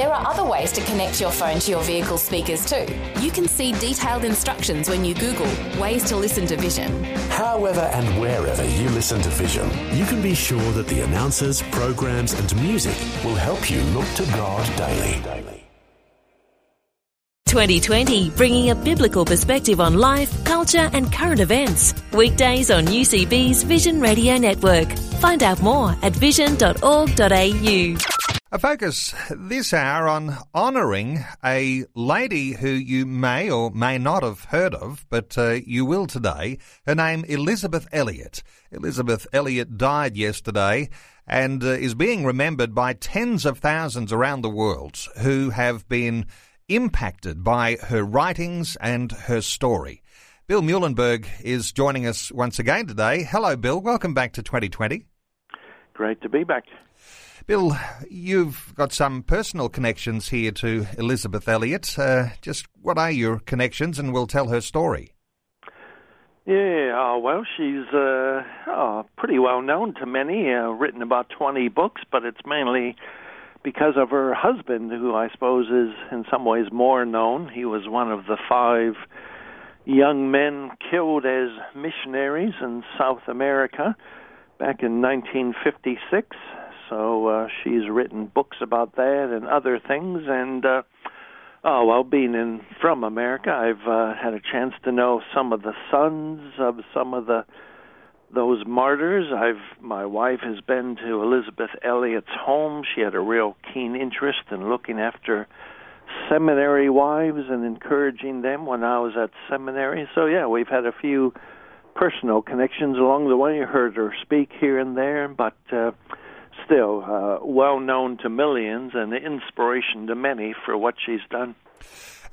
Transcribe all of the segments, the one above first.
There are other ways to connect your phone to your vehicle speakers too. You can see detailed instructions when you Google ways to listen to Vision. However and wherever you listen to Vision, you can be sure that the announcers, programs, and music will help you look to God daily. 2020, bringing a biblical perspective on life, culture, and current events. Weekdays on UCB's Vision Radio Network. Find out more at vision.org.au. A focus this hour on honouring a lady who you may or may not have heard of, but uh, you will today. Her name Elisabeth Elliot. Elisabeth Elliot died yesterday and uh, is being remembered by tens of thousands around the world who have been impacted by her writings and her story. Bill Muehlenberg is joining us once again today. Hello, Bill. Welcome back to 2020. Great to be back. Bill, you've got some personal connections here to Elisabeth Elliot. Uh, just what are your connections, and we'll tell her story. Yeah, uh, well, she's uh, oh, pretty well known to many, uh, written about 20 books, but it's mainly because of her husband, who I suppose is in some ways more known. He was one of the five young men killed as missionaries in South America back in 1956. So uh, she's written books about that and other things. And uh, oh well, being in from America, I've uh, had a chance to know some of the sons of some of the those martyrs. I've my wife has been to Elisabeth Elliot's home. She had a real keen interest in looking after seminary wives and encouraging them when I was at seminary. So yeah, we've had a few personal connections along the way. Heard her speak here and there, but uh, still uh, well known to millions and inspiration to many for what she's done.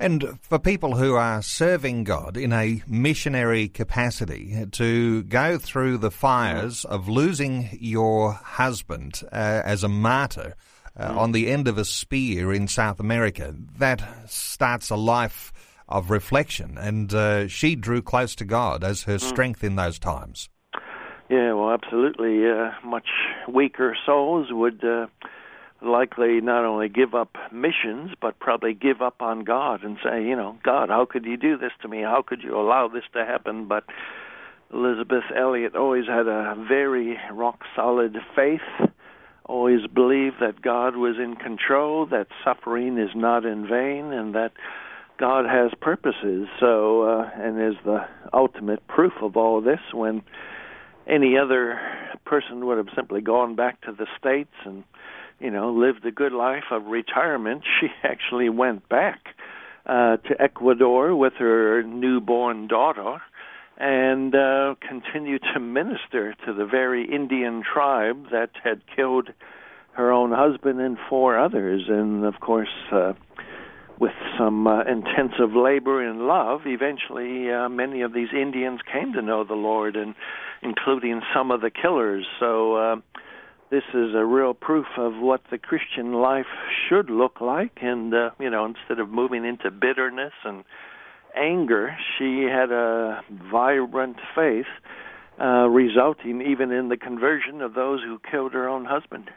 And for people who are serving God in a missionary capacity, to go through the fires of losing your husband uh, as a martyr uh, mm. on the end of a spear in South America, that starts a life of reflection. And uh, she drew close to God as her mm. strength in those times. Yeah, well, absolutely. Uh, much weaker souls would uh, likely not only give up missions, but probably give up on God and say, you know, God, how could you do this to me? How could you allow this to happen? But Elisabeth Elliot always had a very rock solid faith, always believed that God was in control, that suffering is not in vain, and that God has purposes. So, uh, and is the ultimate proof of all this when any other person would have simply gone back to the states and you know lived a good life of retirement. She actually went back uh to Ecuador with her newborn daughter and uh continued to minister to the very Indian tribe that had killed her own husband and four others. And of course uh with some uh, intensive labor and love, eventually uh, many of these Indians came to know the Lord, and including some of the killers. So uh, this is a real proof of what the Christian life should look like. And uh, you know, instead of moving into bitterness and anger, she had a vibrant faith. Uh, resulting even in the conversion of those who killed her own husband.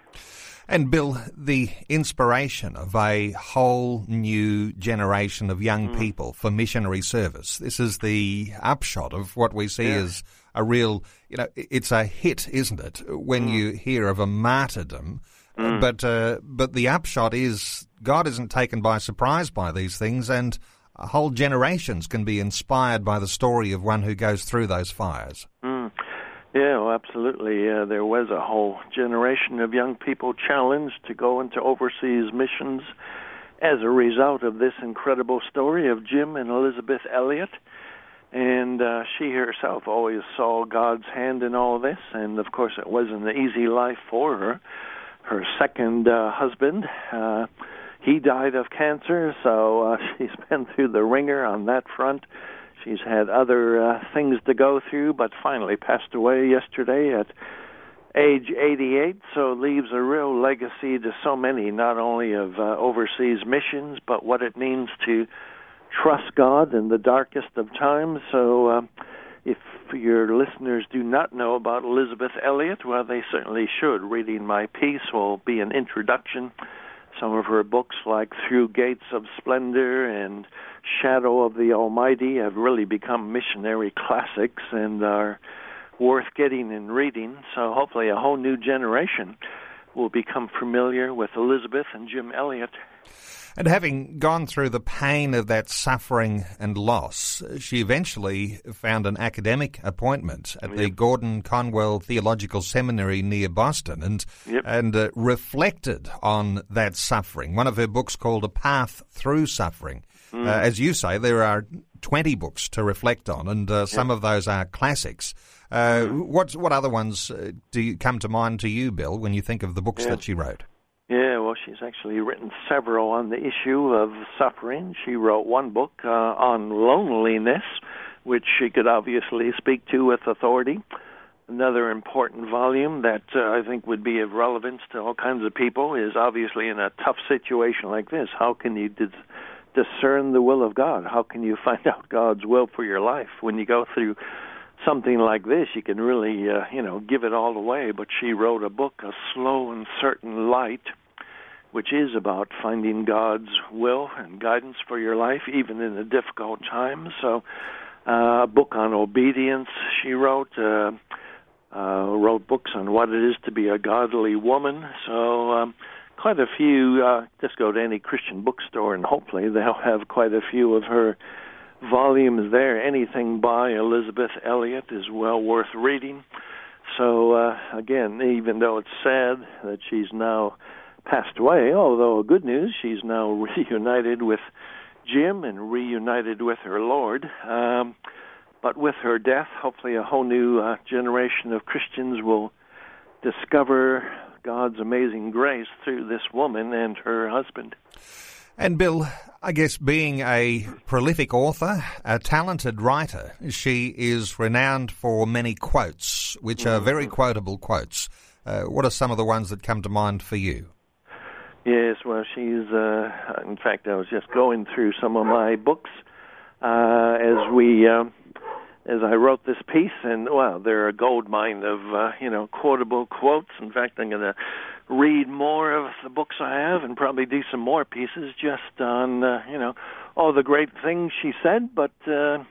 And Bill, the inspiration of a whole new generation of young mm. people for missionary service. This is the upshot of what we see yeah. as a real, you know, it's a hit, isn't it? When mm. you hear of a martyrdom. Mm. But uh, but the upshot is God isn't taken by surprise by these things, and whole generations can be inspired by the story of one who goes through those fires. Yeah, well, absolutely. Uh, there was a whole generation of young people challenged to go into overseas missions as a result of this incredible story of Jim and Elisabeth Elliot. And uh, she herself always saw God's hand in all this, and of course, it wasn't an easy life for her. Her second uh, husband, uh, he died of cancer, so uh, she's been through the wringer on that front She's had other uh, things to go through, but finally passed away yesterday at age 88. So leaves a real legacy to so many, not only of uh, overseas missions, but what it means to trust God in the darkest of times. So. Uh, if your listeners do not know about Elisabeth Elliot, well, they certainly should. Reading my piece will be an introduction. Some of her books, like Through Gates of Splendor and Shadow of the Almighty, have really become missionary classics and are worth getting and reading. So hopefully, a whole new generation will become familiar with Elisabeth and Jim Elliot. And having gone through the pain of that suffering and loss, she eventually found an academic appointment at yep. the Gordon Conwell Theological Seminary near Boston and, yep. and uh, reflected on that suffering. One of her books called A Path Through Suffering. Mm. Uh, as you say, there are 20 books to reflect on, and uh, some yep. of those are classics. Uh, mm. what, what other ones uh, do you come to mind to you, Bill, when you think of the books that she wrote? She's actually written several on the issue of suffering. She wrote one book uh, on loneliness, which she could obviously speak to with authority. Another important volume that uh, I think would be of relevance to all kinds of people is obviously in a tough situation like this. How can you dis- discern the will of God? How can you find out God's will for your life when you go through something like this, you can really, uh, you know, give it all away. But she wrote a book, A Slow and Certain Light, which is about finding God's will and guidance for your life, even in a difficult time. So, uh, a book on obedience she wrote. Uh, uh, wrote books on what it is to be a godly woman. So, um, quite a few. Uh, just go to any Christian bookstore, and hopefully they'll have quite a few of her volumes there. Anything by Elisabeth Elliot is well worth reading. So, uh, again, even though it's sad that she's now passed away, although good news, she's now reunited with Jim and reunited with her Lord. Um, but with her death, hopefully a whole new uh, generation of Christians will discover God's amazing grace through this woman and her husband. And Bill, I guess being a prolific author, a talented writer, she is renowned for many quotes, which are very mm-hmm. quotable quotes. Uh, what are some of the ones that come to mind for you? Yes, well, she's. Uh, in fact, I was just going through some of my books uh, as we, uh, as I wrote this piece, and well, they're a gold mine of uh, you know quotable quotes. In fact, I'm going to read more of the books I have, and probably do some more pieces just on uh, you know all the great things she said. But uh,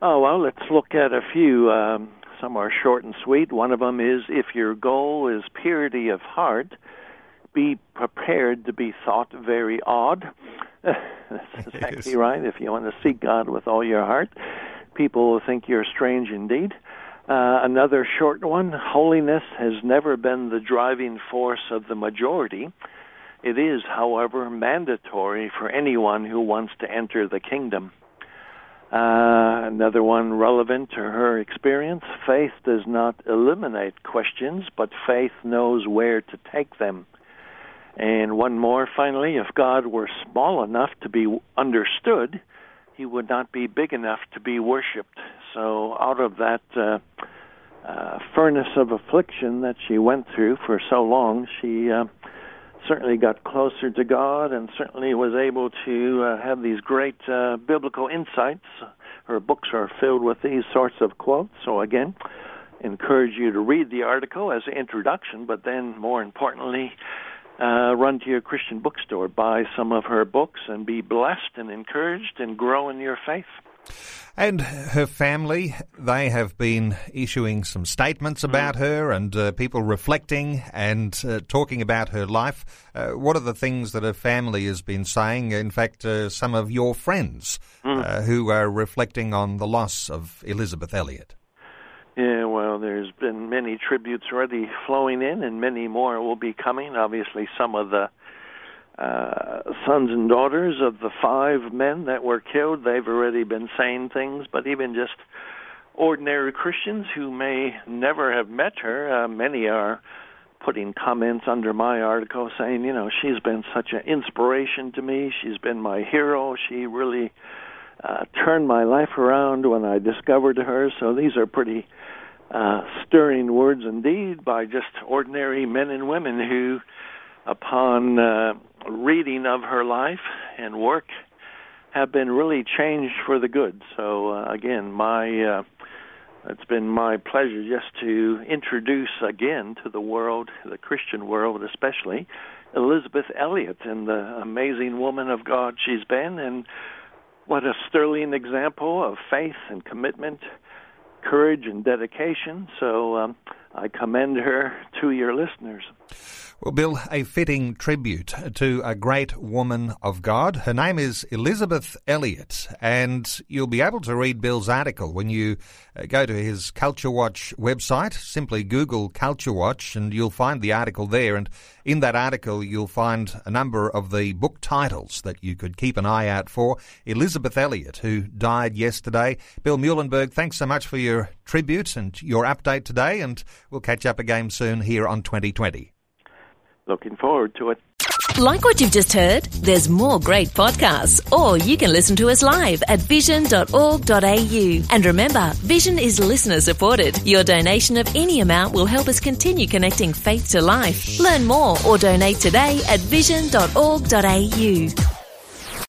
oh well, let's look at a few. Um, some are short and sweet. One of them is if your goal is purity of heart be prepared to be thought very odd. That's exactly right. If you want to seek God with all your heart, people will think you're strange indeed. Uh, another short one Holiness has never been the driving force of the majority. It is, however, mandatory for anyone who wants to enter the kingdom. Uh, another one relevant to her experience faith does not eliminate questions, but faith knows where to take them. And one more, finally, if God were small enough to be understood, he would not be big enough to be worshipped. So, out of that uh, uh, furnace of affliction that she went through for so long, she uh, certainly got closer to God and certainly was able to uh, have these great uh, biblical insights. Her books are filled with these sorts of quotes. So, again, encourage you to read the article as an introduction, but then more importantly, uh, run to your Christian bookstore, buy some of her books, and be blessed and encouraged and grow in your faith. And her family, they have been issuing some statements mm. about her and uh, people reflecting and uh, talking about her life. Uh, what are the things that her family has been saying? In fact, uh, some of your friends mm. Uh, who are reflecting on the loss of Elisabeth Elliot. Yeah, well, there's been many tributes already flowing in, and many more will be coming. Obviously, some of the uh, sons and daughters of the five men that were killed, they've already been saying things, but even just ordinary Christians who may never have met her, uh, many are putting comments under my article saying, you know, she's been such an inspiration to me. She's been my hero. She really uh, turned my life around when I discovered her. So these are pretty uh, stirring words indeed by just ordinary men and women who, upon uh, reading of her life and work, have been really changed for the good. So uh, again, my uh, it's been my pleasure just to introduce again to the world, the Christian world especially, Elisabeth Elliot and the amazing woman of God she's been, and what a sterling example of faith and commitment, courage and dedication. So um, I commend her to your listeners. Well, Bill, a fitting tribute to a great woman of God. Her name is Elisabeth Elliot, and you'll be able to read Bill's article when you uh, go to his Culture Watch website. Simply Google Culture Watch, and you'll find the article there. And in that article, you'll find a number of the book titles that you could keep an eye out for. Elisabeth Elliot, who died yesterday. Bill Muehlenberg, thanks so much for your tribute and your update today, and we'll catch up again soon here on 2020 looking forward to it. Like what you've just heard? There's more great podcasts, or you can listen to us live at vision.org.au. And remember, Vision is listener supported. Your donation of any amount will help us continue connecting faith to life. Learn more or donate today at vision.org.au.